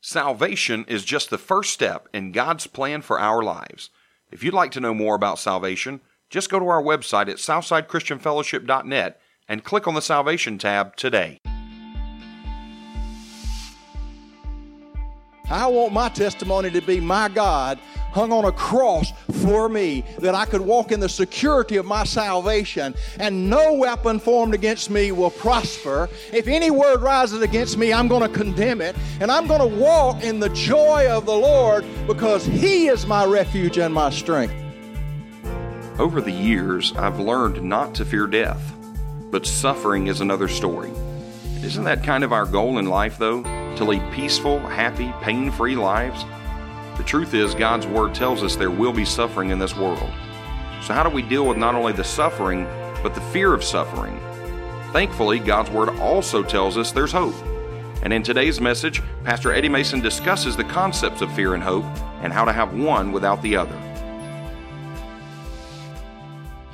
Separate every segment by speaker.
Speaker 1: Salvation is just the first step in God's plan for our lives. If you'd like to know more about salvation, just go to our website at southsidechristianfellowship.net and click on the Salvation tab today.
Speaker 2: I want my testimony to be my God hung on a cross for me, that I could walk in the security of my salvation, and no weapon formed against me will prosper. If any word rises against me, I'm going to condemn it, and I'm going to walk in the joy of the Lord because He is my refuge and my strength.
Speaker 1: Over the years, I've learned not to fear death, but suffering is another story. Isn't that kind of our goal in life, though? To lead peaceful, happy, pain free lives? The truth is, God's Word tells us there will be suffering in this world. So, how do we deal with not only the suffering, but the fear of suffering? Thankfully, God's Word also tells us there's hope. And in today's message, Pastor Eddie Mason discusses the concepts of fear and hope and how to have one without the other.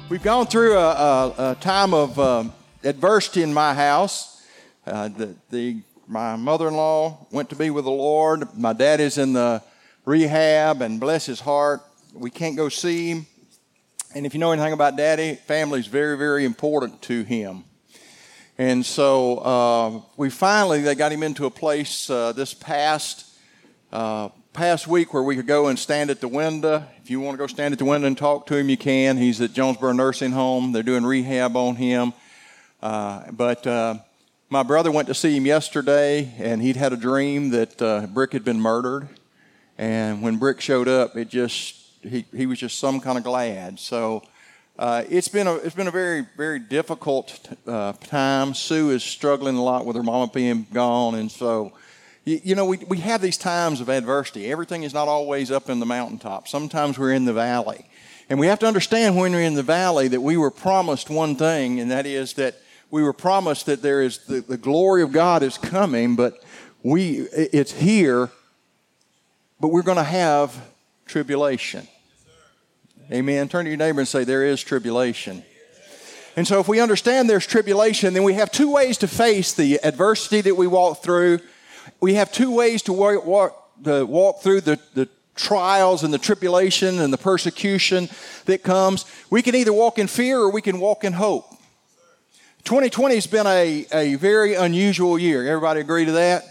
Speaker 2: We've gone through a, a, a time of uh, adversity in my house. Uh, the, the, my mother in law went to be with the Lord. My dad is in the rehab, and bless his heart, we can't go see him. And if you know anything about daddy, family is very, very important to him. And so uh, we finally they got him into a place uh, this past uh, past week where we could go and stand at the window. If you want to go stand at the window and talk to him, you can. He's at Jonesboro Nursing Home. They're doing rehab on him. Uh, but uh, my brother went to see him yesterday, and he'd had a dream that uh, Brick had been murdered. And when Brick showed up, it just he, he was just some kind of glad. So uh, it's been a it's been a very very difficult uh, time. Sue is struggling a lot with her mama being gone, and so you, you, know we we have these times of adversity. Everything is not always up in the mountaintop. Sometimes we're in the valley, and we have to understand when we're in the valley that we were promised one thing, and that is that we were promised that there is the, the glory of God is coming, but we it's here but we're going to have tribulation. Amen. Turn to your neighbor and say, There is tribulation. And so, if we understand there's tribulation, then we have two ways to face the adversity that we walk through. We have two ways to walk, walk, to walk through the, the trials and the tribulation and the persecution that comes. We can either walk in fear or we can walk in hope. 2020 has been a, a very unusual year. Everybody agree to that?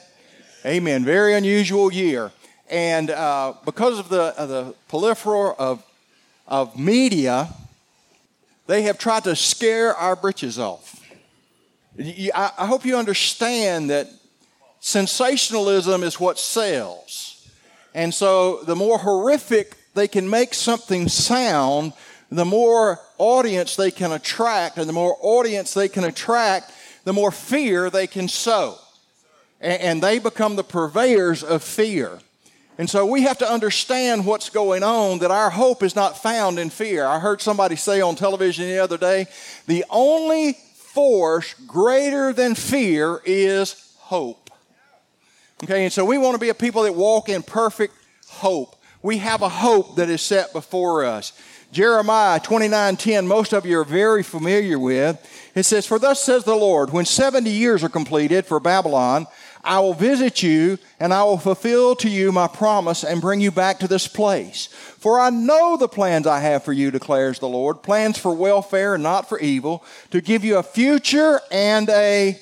Speaker 2: Amen. Very unusual year. And uh, because of the, uh, the proliferation of, of media, they have tried to scare our britches off. I, hope you understand that sensationalism is what sells. And so the more horrific they can make something sound, the more audience they can attract, and the more audience they can attract, the more fear they can sow. And they become the purveyors of fear. And so we have to understand what's going on, that our hope is not found in fear. I heard somebody say on television the other day the only force greater than fear is hope. Okay, and so we want to be a people that walk in perfect hope. We have a hope that is set before us. Jeremiah 29:10, most of you are very familiar with. It says, For thus says the Lord, when 70 years are completed for Babylon, I will visit you and I will fulfill to you my promise and bring you back to this place. For I know the plans I have for you, declares the Lord plans for welfare and not for evil, to give you a future and a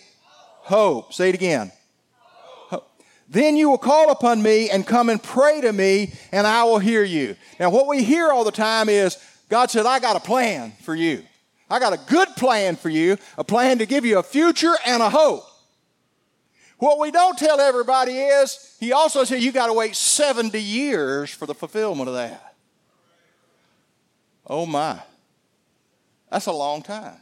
Speaker 2: hope. Say it again. Then you will call upon me and come and pray to me, and I will hear you. Now, what we hear all the time is God said, I got a plan for you. I got a good plan for you, a plan to give you a future and a hope. What we don't tell everybody is, he also said you got to wait 70 years for the fulfillment of that. Oh my. That's a long time.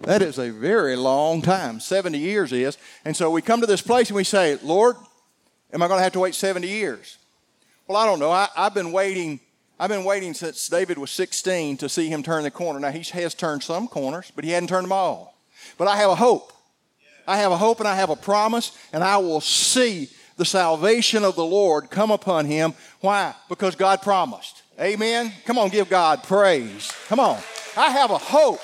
Speaker 2: That is a very long time. 70 years is. And so we come to this place and we say, Lord, am I going to have to wait 70 years? Well, I don't know. I, have been waiting. I've been waiting since David was 16 to see him turn the corner. Now, he has turned some corners, but he hadn't turned them all. But I have a hope. I have a hope and I have a promise, and I will see the salvation of the Lord come upon him. Why? Because God promised. Amen. Come on, give God praise. Come on. I have a hope.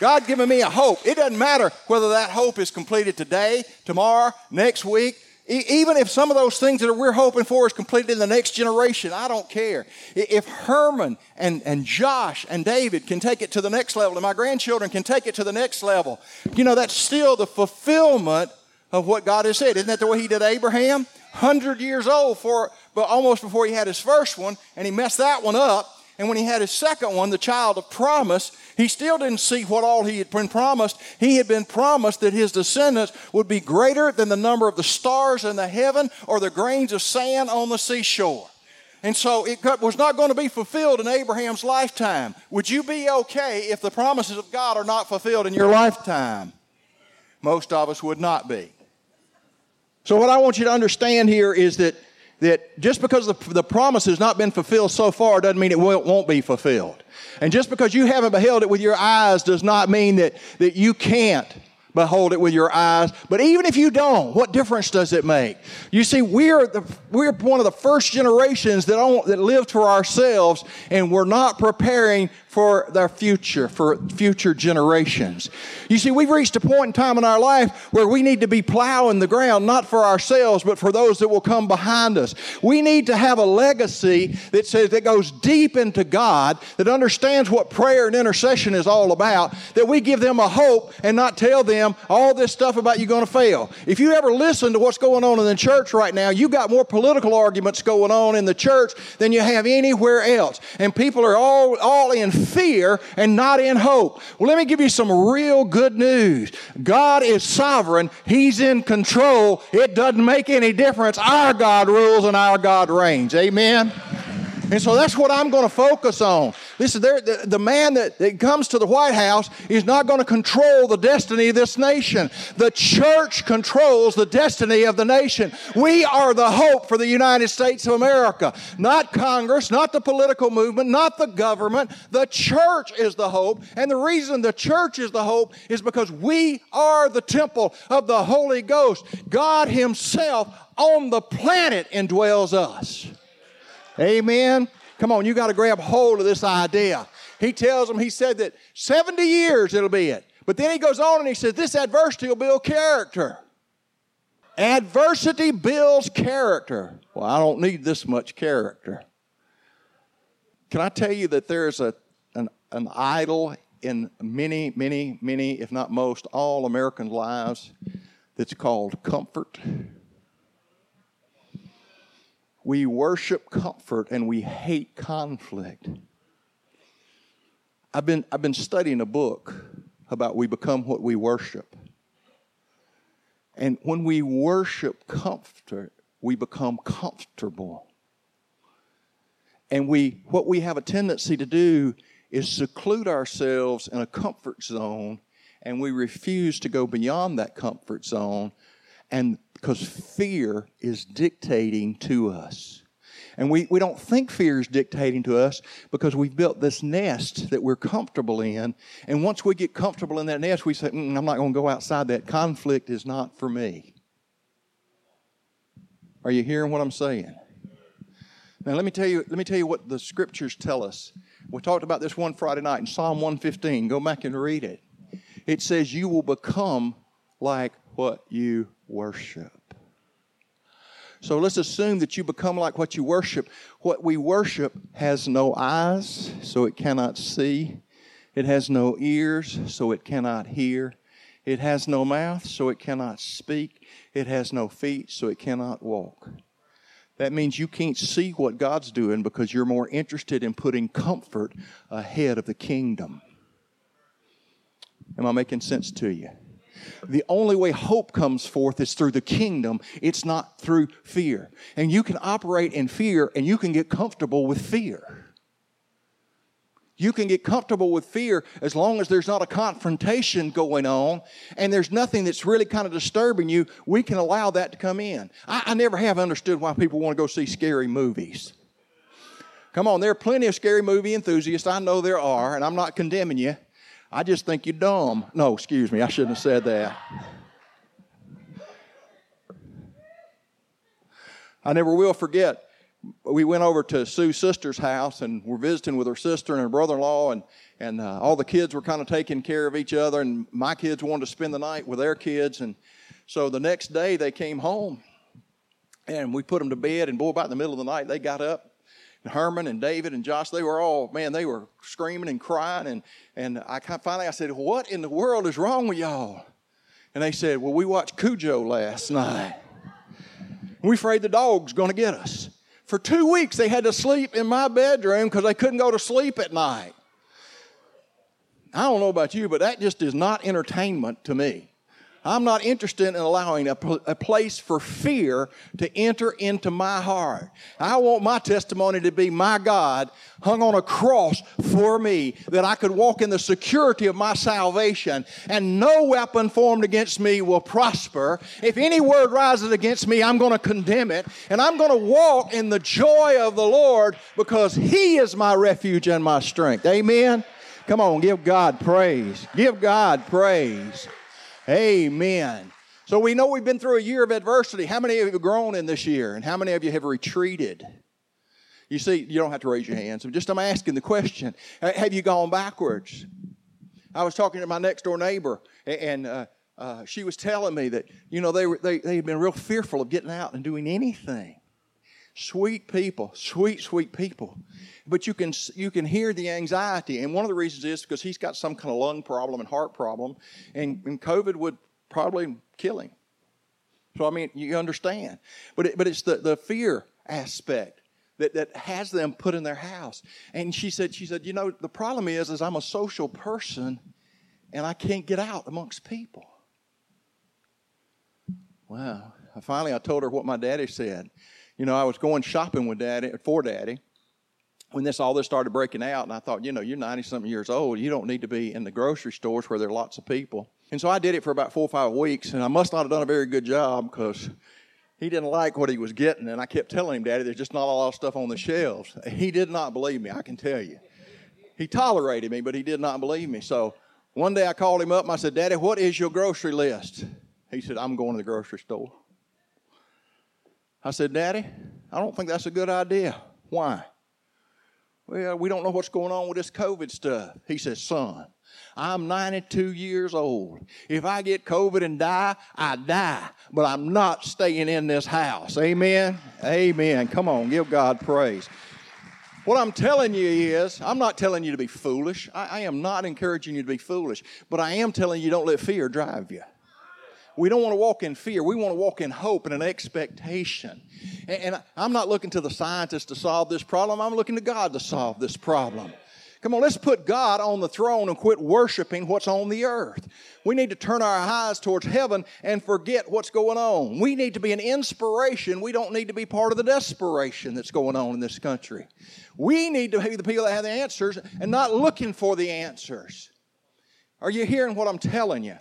Speaker 2: God giving me a hope. It doesn't matter whether that hope is completed today, tomorrow, next week. Even if some of those things that we're hoping for is completed in the next generation, I don't care. If Herman and, and Josh and David can take it to the next level, and my grandchildren can take it to the next level, you know, that's still the fulfillment of what God has said. Isn't that the way He did Abraham? 100 years old, for, but almost before he had his first one, and he messed that one up. And when he had his second one, the child of promise, he still didn't see what all he had been promised. He had been promised that his descendants would be greater than the number of the stars in the heaven or the grains of sand on the seashore. And so it was not going to be fulfilled in Abraham's lifetime. Would you be okay if the promises of God are not fulfilled in your lifetime? Most of us would not be. So, what I want you to understand here is that, that just because the, the promise has not been fulfilled so far doesn't mean it won't, be fulfilled. And just because you haven't beheld it with your eyes does not mean that, that you can't behold it with your eyes. But even if you don't, what difference does it make? You see, we're, the, we're one of the first generations that, that lived for ourselves, and we're not preparing for their future, for future generations. You see, we've reached a point in time in our life where we need to be plowing the ground, not for ourselves, but for those that will come behind us. We need to have a legacy that says that goes deep into God, that understands what prayer and intercession is all about, that we give them a hope and not tell them all this stuff about you're going to fail. If you ever listen to what's going on in the church right now, you got more political arguments going on in the church than you have anywhere else. And people are all, all in fear and not in hope. Well, let me give you some real good news. God is sovereign, He's in control. It doesn't make any difference. Our God rules and our God reigns. Amen. And so that's what I'm going to focus on. Listen, the, the man that, that comes to the White House is not going to control the destiny of this nation. The church controls the destiny of the nation. We are the hope for the United States of America. Not Congress, not the political movement, not the government. The church is the hope. And the reason the church is the hope is because we are the temple of the Holy Ghost. God Himself on the planet indwells us. Amen. Come on, you got to grab hold of this idea. He tells them, he said that 70 years it'll be it. But then he goes on and he says, this adversity will build character. Adversity builds character. Well, I don't need this much character. Can I tell you that there's a, an, an idol in many, many, many, if not most, all American lives that's called comfort? We worship comfort and we hate conflict. I've been, I've been studying a book about we become what we worship. And when we worship comfort, we become comfortable. And we, what we have a tendency to do is seclude ourselves in a comfort zone, and we refuse to go beyond that comfort zone and because fear is dictating to us. And we, we don't think fear is dictating to us because we've built this nest that we're comfortable in. And once we get comfortable in that nest, we say, mm, I'm not going to go outside that. Conflict is not for me. Are you hearing what I'm saying? Now let me tell you, let me tell you what the scriptures tell us. We talked about this one Friday night in Psalm 115. Go back and read it. It says, You will become like what you worship. So let's assume that you become like what you worship. What we worship has no eyes, so it cannot see. It has no ears, so it cannot hear. It has no mouth, so it cannot speak. It has no feet, so it cannot walk. That means you can't see what God's doing because you're more interested in putting comfort ahead of the kingdom. Am I making sense to you? The only way hope comes forth is through the kingdom. It's not through fear. And you can operate in fear and you can get comfortable with fear. You can get comfortable with fear as long as there's not a confrontation going on and there's nothing that's really kind of disturbing you. We can allow that to come in. I, I never have understood why people want to go see scary movies. Come on, there are plenty of scary movie enthusiasts. I know there are, and I'm not condemning you. I just think you're dumb. No, excuse me, I shouldn't have said that. I never will forget. We went over to Sue's sister's house and we're visiting with her sister and her brother in law, and, and uh, all the kids were kind of taking care of each other. And my kids wanted to spend the night with their kids. And so the next day they came home And we put them to bed, and boy, about in the middle of the night, they got up. And Herman and David and Josh, they were all, man, they were screaming and crying. And, and I finally I said, What in the world is wrong with y'all? And they said, Well, we watched Cujo last night. We're afraid the dog's going to get us. For two weeks, they had to sleep in my bedroom because they couldn't go to sleep at night. I don't know about you, but that just is not entertainment to me. I'm not interested in allowing a, a, place for fear to enter into my heart. I want my testimony to be my God hung on a cross for me, that I could walk in the security of my salvation, and no weapon formed against me will prosper. If any word rises against me, I'm going to condemn it, and I'm going to walk in the joy of the Lord because He is my refuge and my strength. Amen. Come on, give God praise. Give God praise. Amen. So we know we've been through a year of adversity. How many of you have grown in this year? And how many of you have retreated? You see, you don't have to raise your hands. I'm just I'm asking the question. Have you gone backwards? I was talking to my next door neighbor, and uh, uh, she was telling me that you know they were they they had been real fearful of getting out and doing anything. Sweet people, sweet sweet people, but you can you can hear the anxiety, and one of the reasons is because he's got some kind of lung problem and heart problem, and, and COVID would probably kill him. So I mean, you understand, but it, but it's the the fear aspect that, that has them put in their house. And she said, she said, you know, the problem is, is I'm a social person and I can't get out amongst people. Wow. Finally, I told her what my daddy said. You know, I was going shopping with daddy, for daddy, when this all this started breaking out, and I thought, you know, you're 90 something years old. You don't need to be in the grocery stores where there are lots of people. And so I did it for about four or five weeks, and I must not have done a very good job because he didn't like what he was getting, and I kept telling him, Daddy, there's just not a lot of stuff on the shelves. He did not believe me, I can tell you. He tolerated me, but he did not believe me. So one day I called him up and I said, Daddy, what is your grocery list? He said, I'm going to the grocery store. I said, Daddy, I don't think that's a good idea. Why? Well, we don't know what's going on with this COVID stuff. He says, Son, I'm 92 years old. If I get COVID and die, I die. But I'm not staying in this house. Amen? Amen. Come on, give God praise. What I'm telling you is, I'm not telling you to be foolish. I, I am not encouraging you to be foolish. But I am telling you, don't let fear drive you. We don't want to walk in fear. We want to walk in hope and an expectation. And, and I'm not looking to the scientists to solve this problem. I'm looking to God to solve this problem. Come on, let's put God on the throne and quit worshiping what's on the earth. We need to turn our eyes towards heaven and forget what's going on. We need to be an inspiration. We don't need to be part of the desperation that's going on in this country. We need to be the people that have the answers and not looking for the answers. Are you hearing what I'm telling you?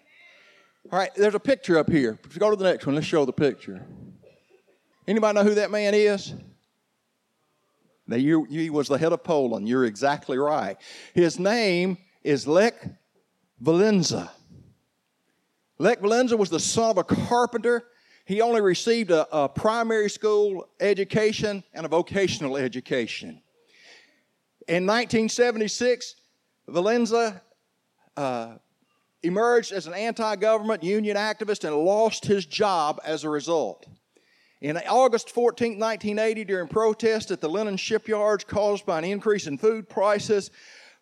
Speaker 2: All right, there's a picture up here. Let's go to the next one. Let's show the picture. Anybody know who that man is? Now, you, he was the head of Poland. You're exactly right. His name is Lech Walesa. Lech Walesa was the son of a carpenter. He only received a, a primary school education and a vocational education. In 1976, Walesa uh, emerged as an anti government union activist and lost his job as a result. In August 14, 1980, during protests at the Lenin shipyards caused by an increase in food prices,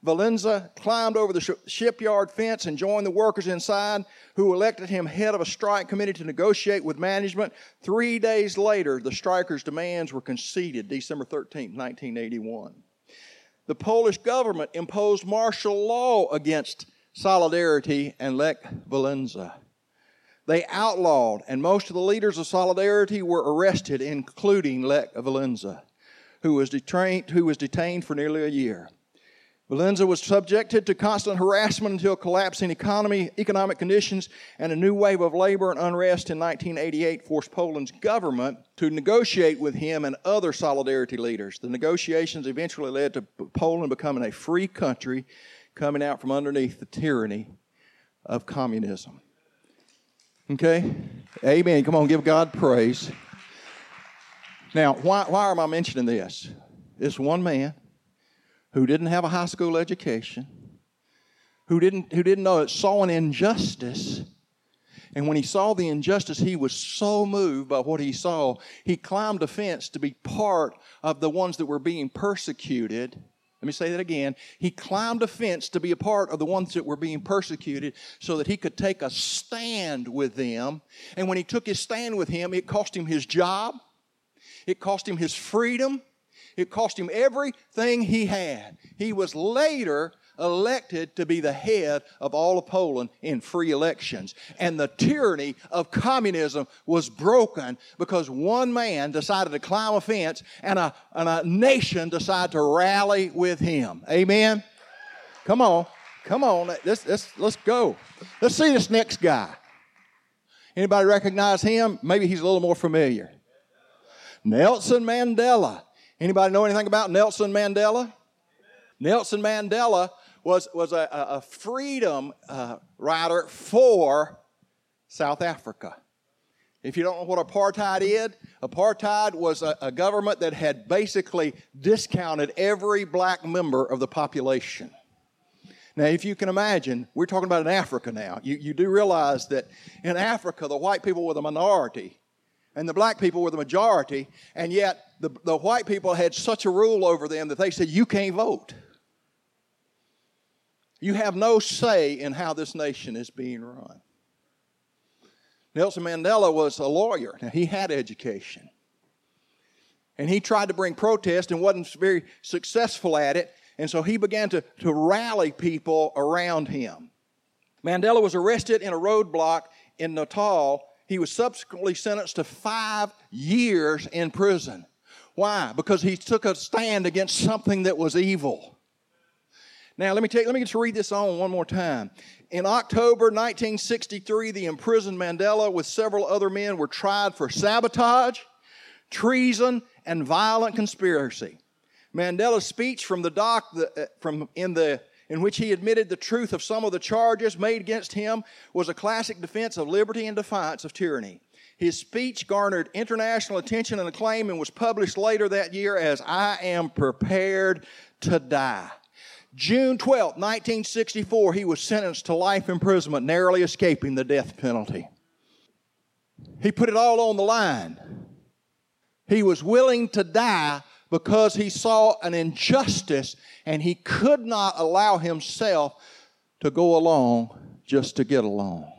Speaker 2: Walesa climbed over the shipyard fence and joined the workers inside, who elected him head of a strike committee to negotiate with management. Three days later, the strikers' demands were conceded, December 13, 1981. The Polish government imposed martial law against Solidarity and Lech Walesa. They outlawed, and most of the leaders of Solidarity were arrested, including Lech Walesa, who was detained, who was detained for nearly a year. Walesa was subjected to constant harassment until collapsing economy, economic conditions and a new wave of labor and unrest in 1988 forced Poland's government to negotiate with him and other solidarity leaders. The negotiations eventually led to Poland becoming a free country coming out from underneath the tyranny of communism. Okay? Amen. Come on, give God praise. Now, why, why am I mentioning this? This one man who didn't have a high school education, who didn't, who didn't know it, saw an injustice. And when he saw the injustice, he was so moved by what he saw, he climbed a fence to be part of the ones that were being persecuted. Let me say that again. He climbed a fence to be a part of the ones that were being persecuted so that he could take a stand with them. And when he took his stand with him, it cost him his job, it cost him his freedom, it cost him everything he had. He was later elected to be the head of all of Poland in free elections. And the tyranny of communism was broken because one man decided to climb a fence and a, and a nation decided to rally with him. Amen? Come on. Come on. Let's, let's, let's go. Let's see this next guy. Anybody recognize him? Maybe he's a little more familiar. Nelson Mandela. Anybody know anything about Nelson Mandela? Nelson Mandela was, was a, a freedom uh, rider for South Africa. If you don't know what apartheid is, apartheid was a, a, government that had basically discounted every black member of the population. Now, if you can imagine, we're talking about in Africa now. You, you do realize that in Africa, the white people were the minority and the black people were the majority, and yet the, the white people had such a rule over them that they said, You can't vote. You have no say in how this nation is being run. Nelson Mandela was a lawyer. Now, he had education. And he tried to bring protest and wasn't very successful at it. And so he began to, to rally people around him. Mandela was arrested in a roadblock in Natal. He was subsequently sentenced to five years in prison. Why? Because he took a stand against something that was evil. Now, let me take, let me to read this on one more time. In October 1963, the imprisoned Mandela with several other men were tried for sabotage, treason, and violent conspiracy. Mandela's speech from the dock the, uh, from in the in which he admitted the truth of some of the charges made against him was a classic defense of liberty and defiance of tyranny. His speech garnered international attention and acclaim and was published later that year as I am prepared to die. June 12, 1964, he was sentenced to life imprisonment, narrowly escaping the death penalty. He put it all on the line. He was willing to die because he saw an injustice and he could not allow himself to go along just to get along.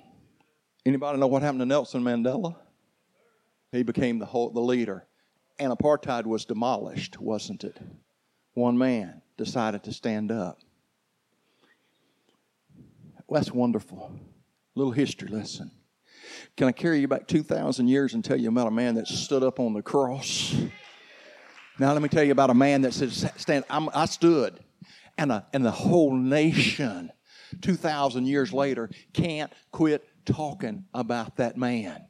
Speaker 2: Anybody know what happened to Nelson Mandela? He became the, whole, the leader. And apartheid was demolished, wasn't it? One man decided to stand up. Well, that's wonderful. Little history lesson. Can I carry you back 2,000 years and tell you about a man that stood up on the cross? Now, let me tell you about a man that said, stand, I'm, i stood, and, a, and the whole nation, 2,000 years later, can't quit talking about that man.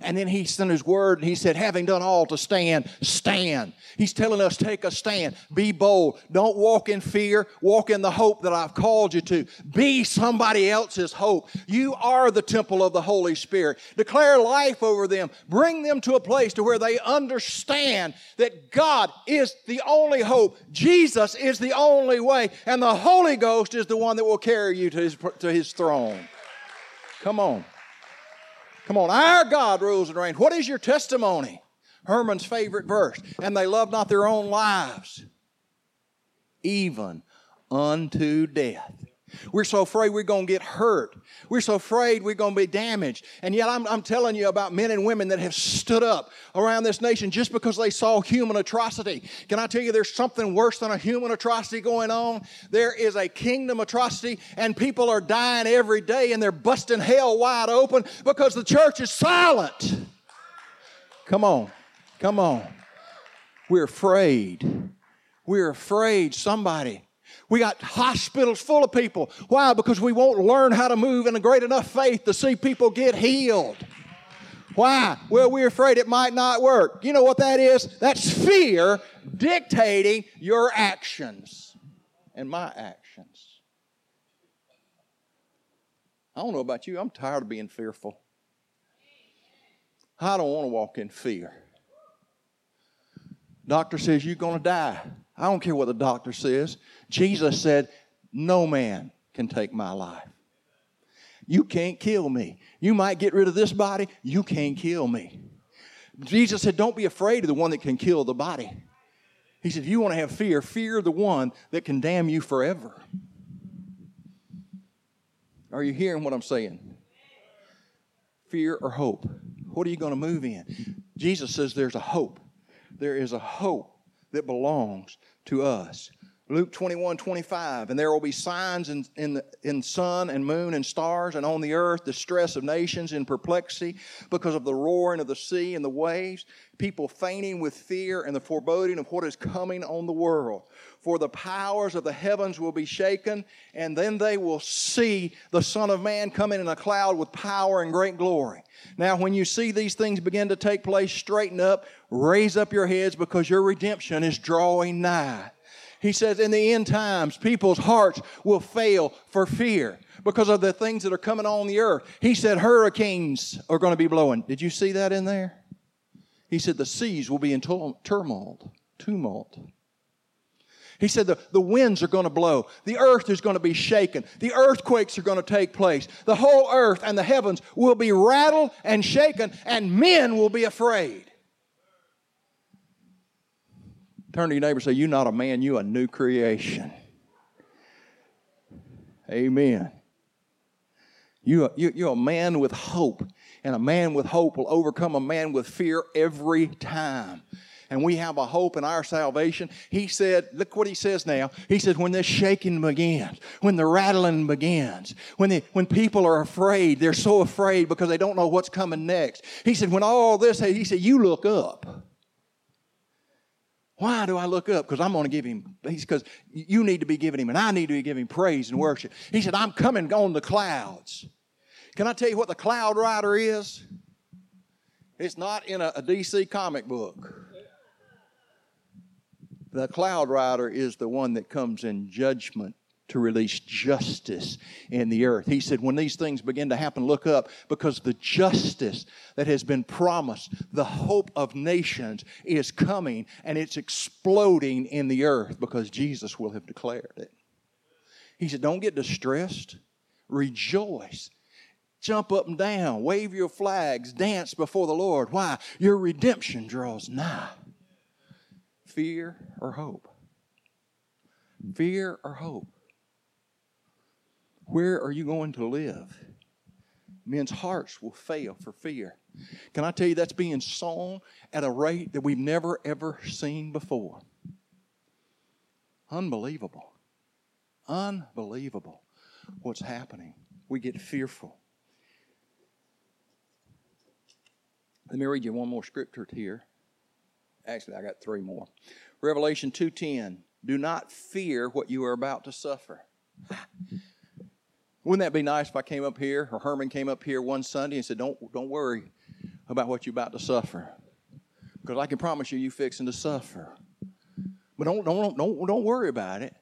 Speaker 2: And then he sent his word and he said, having done all to stand, stand. He's telling us, take a stand. Be bold. Don't walk in fear. Walk in the hope that I've called you to. Be somebody else's hope. You are the temple of the Holy Spirit. Declare life over them. Bring them to a place to where they understand that God is the only hope. Jesus is the only way. And the Holy Ghost is the one that will carry you to his, to his throne. Come on. Come on, our God rules and reigns. What is your testimony? Herman's favorite verse. And they love not their own lives, even unto death. We're so afraid we're going to get hurt. We're so afraid we're going to be damaged. And yet, I'm, I'm, telling you about men and women that have stood up around this nation just because they saw human atrocity. Can I tell you there's something worse than a human atrocity going on? There is a kingdom atrocity, and people are dying every day, and they're busting hell wide open because the church is silent. Come on. Come on. We're afraid. We're afraid somebody we got hospitals full of people. Why? Because we won't learn how to move in a great enough faith to see people get healed. Why? Well, we're afraid it might not work. You know what that is? That's fear dictating your actions and my actions. I don't know about you, I'm tired of being fearful. I don't want to walk in fear. Doctor says you're going to die. I don't care what the doctor says. Jesus said, No man can take my life. You can't kill me. You might get rid of this body. You can't kill me. Jesus said, Don't be afraid of the one that can kill the body. He said, If you want to have fear, fear the one that can damn you forever. Are you hearing what I'm saying? Fear or hope? What are you going to move in? Jesus says there's a hope. There is a hope that belongs to us. Luke 21, 25, and there will be signs in, in, the, in sun and moon and stars, and on the earth distress of nations in perplexity because of the roaring of the sea and the waves, people fainting with fear and the foreboding of what is coming on the world. For the powers of the heavens will be shaken, and then they will see the Son of Man coming in a cloud with power and great glory. Now, when you see these things begin to take place, straighten up, raise up your heads, because your redemption is drawing nigh. He says, in the end times, people's hearts will fail for fear because of the things that are coming on the earth. He said, hurricanes are going to be blowing. Did you see that in there? He said, the seas will be in turmoil. Tumult. He said the, the winds are going to blow. The earth is going to be shaken. The earthquakes are going to take place. The whole earth and the heavens will be rattled and shaken, and men will be afraid. Turn to your neighbor and say, You're not a man, you're a new creation. Amen. You, you, you're a man with hope, and a man with hope will overcome a man with fear every time and we have a hope in our salvation. He said, look what he says now. He says, when this shaking begins, when the rattling begins, when, the, when people are afraid, they're so afraid because they don't know what's coming next. He said, when all this, he said, you look up. Why do I look up? Because I'm going to give him, because you need to be giving him, and I need to be giving praise and worship. He said, I'm coming on the clouds. Can I tell you what the cloud rider is? It's not in a, a DC comic book. The cloud rider is the one that comes in judgment to release justice in the earth. He said, when these things begin to happen, look up because the justice that has been promised, the hope of nations is coming and it's exploding in the earth because Jesus will have declared it. He said, don't get distressed, rejoice. Jump up and down, wave your flags, dance before the Lord. Why? Your redemption draws nigh. Fear or hope? Fear or hope? Where are you going to live? Men's hearts will fail for fear. Can I tell you that's being sown at a rate that we've never ever seen before? Unbelievable. Unbelievable what's happening. We get fearful. Let me read you one more scripture here. Actually, I got three more. Revelation 2:10. Do not fear what you are about to suffer. Wouldn't that be nice if I came up here or Herman came up here one Sunday and said, Don't, don't worry about what you're about to suffer. Because I can promise you, you're fixing to suffer. But don't, don't, don't, don't worry about it.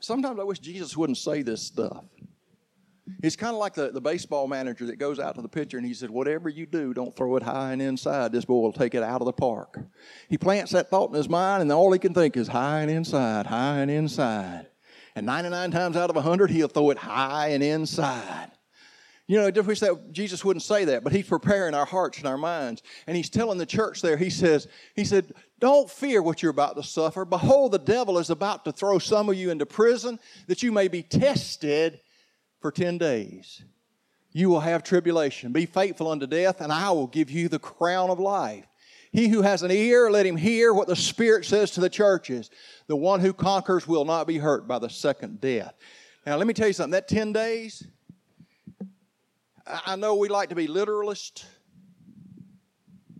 Speaker 2: Sometimes I wish Jesus wouldn't say this stuff. It's kind of like the, the baseball manager that goes out to the pitcher and he said, Whatever you do, don't throw it high and inside. This boy will take it out of the park. He plants that thought in his mind, and all he can think is high and inside, high and inside. And 99 times out of 100, he'll throw it high and inside. You know, I wish that Jesus wouldn't say that, but he's preparing our hearts and our minds. And he's telling the church there, he says, he said, don't fear what you're about to suffer. Behold, the devil is about to throw some of you into prison that you may be tested for 10 days. You will have tribulation. Be faithful unto death, and I will give you the crown of life. He who has an ear, let him hear what the Spirit says to the churches. The one who conquers will not be hurt by the second death. Now, let me tell you something. That 10 days, I know we like to be literalist,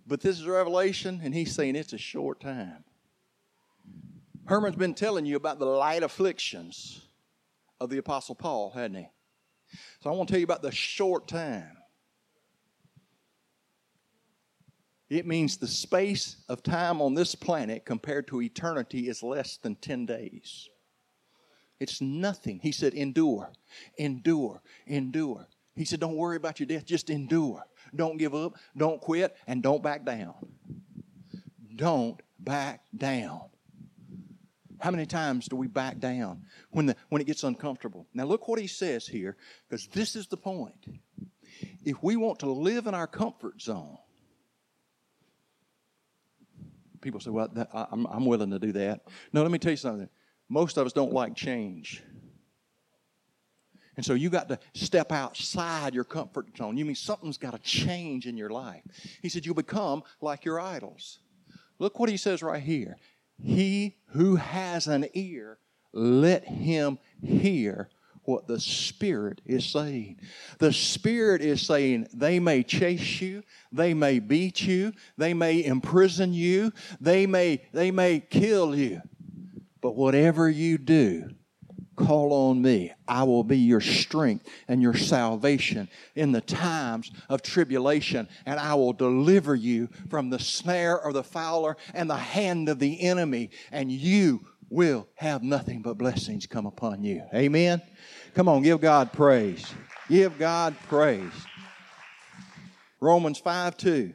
Speaker 2: but this is Revelation, and he's saying it's a short time. Herman's been telling you about the light afflictions of the Apostle Paul, hadn't he? So I want to tell you about the short time. It means the space of time on this planet compared to eternity is less than 10 days. It's nothing. He said, endure, endure, endure. He said, don't worry about your death, just endure. Don't give up, don't quit, and don't back down. Don't back down. How many times do we back down when, the, when it gets uncomfortable? Now, look what he says here, because this is the point. If we want to live in our comfort zone, people say, Well, that, I, I'm, I'm willing to do that. No, let me tell you something. Most of us don't like change. And so you got to step outside your comfort zone. You mean something's got to change in your life. He said, You'll become like your idols. Look what he says right here. He who has an ear, let him hear what the Spirit is saying. The Spirit is saying they may chase you, they may beat you, they may imprison you, they may, they may kill you. But whatever you do, call on me. I will be your strength and your salvation in the times of tribulation, and I will deliver you from the snare of the fowler and the hand of the enemy, and you will have nothing but blessings come upon you. Amen. Come on, give God praise. Give God praise. Romans 5 2.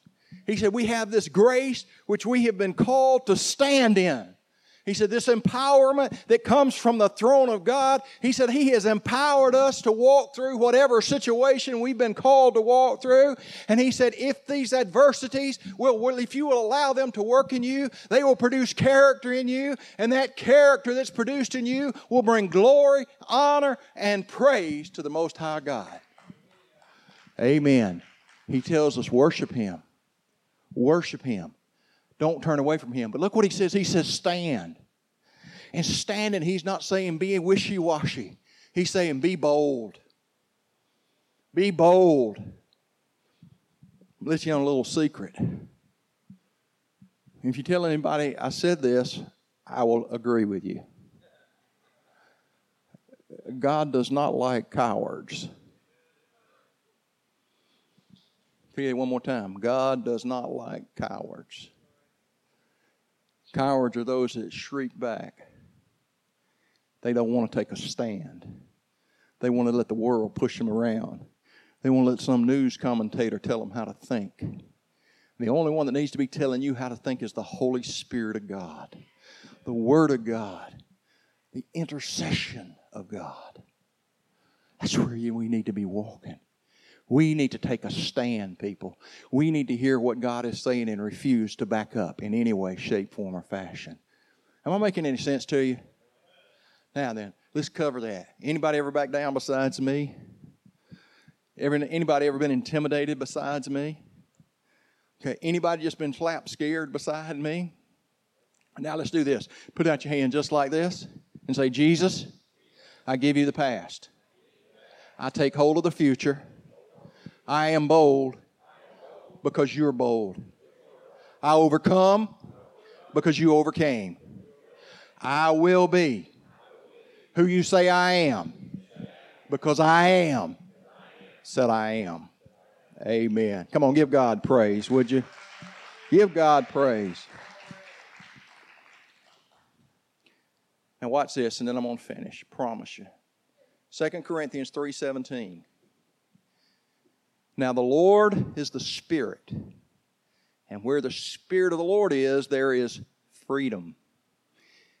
Speaker 2: He said, We have this grace which we have been called to stand in. He said, This empowerment that comes from the throne of God, He said, He has empowered us to walk through whatever situation we've been called to walk through. And He said, If these adversities will, if you will allow them to work in you, they will produce character in you. And that character that's produced in you will bring glory, honor, and praise to the Most High God. Amen. He tells us, Worship Him. Worship Him. Don't turn away from Him. But look what He says. He says, stand. And standing, He's not saying be wishy washy, He's saying be bold. Be bold. Let you on a little secret. If you tell anybody I said this, I will agree with you. God does not like cowards. It one more time. God does not like cowards. Cowards are those that shriek back. They don't want to take a stand. They want to let the world push them around. They want to let some news commentator tell them how to think. The only one that needs to be telling you how to think is the Holy Spirit of God, the Word of God, the intercession of God. That's where we need to be walking. We need to take a stand, people. We need to hear what God is saying and refuse to back up in any way, shape, form, or fashion. Am I making any sense to you? Now then, let's cover that. Anybody ever back down besides me? Ever, anybody ever been intimidated besides me? Okay, anybody just been flat scared beside me? Now let's do this. Put out your hand just like this and say, Jesus, I give you the past. I take hold of the future I am bold because you're bold. I overcome because you overcame. I will be who you say I am because I am said I am. Amen. Come on, give God praise, would you? Give God praise. Now watch this, and then I'm going to finish. Promise you. 2 Corinthians 3.17. Now, the Lord is the Spirit. And where the Spirit of the Lord is, there is freedom.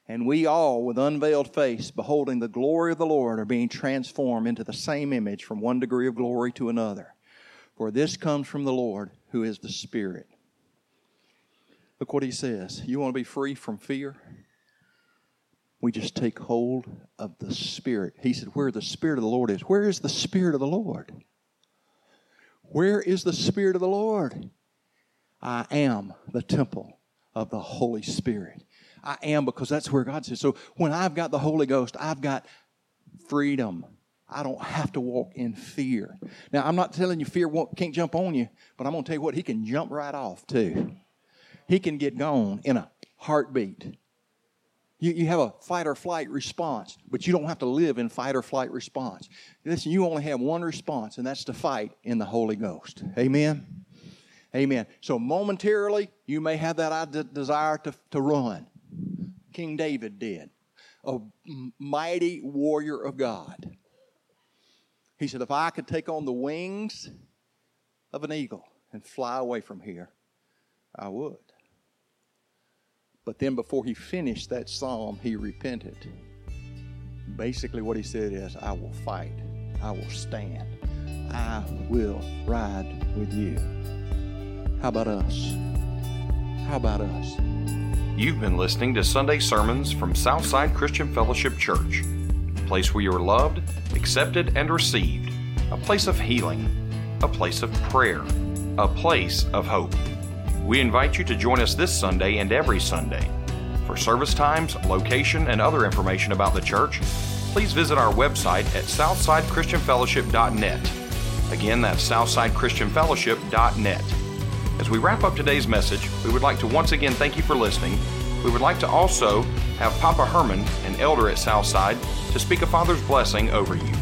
Speaker 2: And we all, with unveiled face, beholding the glory of the Lord, are being transformed into the same image from one degree of glory to another. For this comes from the Lord, who is the Spirit. Look what he says. You want to be free from fear? We just take hold of the Spirit. He said, Where the Spirit of the Lord is, where is the Spirit of the Lord? Where is the Spirit of the Lord? I am the temple of the Holy Spirit. I am because that's where God says. So when I've got the Holy Ghost, I've got freedom. I don't have to walk in fear. Now, I'm not telling you fear can't jump on you, but I'm going to tell you what, he can jump right off too. He can get gone in a heartbeat. You, you have a fight or flight response, but you don't have to live in fight or flight response. Listen, you only have one response, and that's to fight in the Holy Ghost. Amen? Amen. So momentarily, you may have that desire to, to run. King David did, a mighty warrior of God. He said, If I could take on the wings of an eagle and fly away from here, I would. But then before he finished that psalm, he repented. Basically, what he said is, I will fight, I will stand, I will ride with you. How about us? How about us?
Speaker 1: You've been listening to Sunday sermons from Southside Christian Fellowship Church, a place where you are loved, accepted, and received, a place of healing, a place of prayer, a place of hope. We invite you to join us this Sunday and every Sunday. For service times, location, and other information about the church, please visit our website at southsidechristianfellowship.net. Again, that's southsidechristianfellowship.net. As we wrap up today's message, we would like to once again thank you for listening. We would like to also have Papa Herman, an elder at Southside, to speak a Father's blessing over you.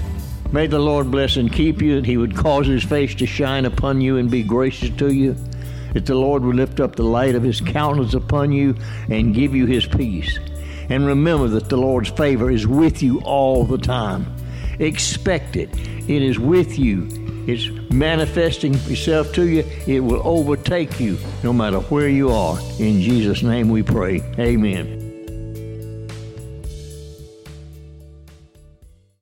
Speaker 3: May the Lord bless and keep you, that He would cause His face to shine upon you and be gracious to you that the Lord would lift up the light of his countenance upon you and give you his peace. And remember that the Lord's favor is with you all the time. Expect it. It is with you. It's manifesting itself to you. It will overtake you no matter where you are. In Jesus' name we pray. Amen.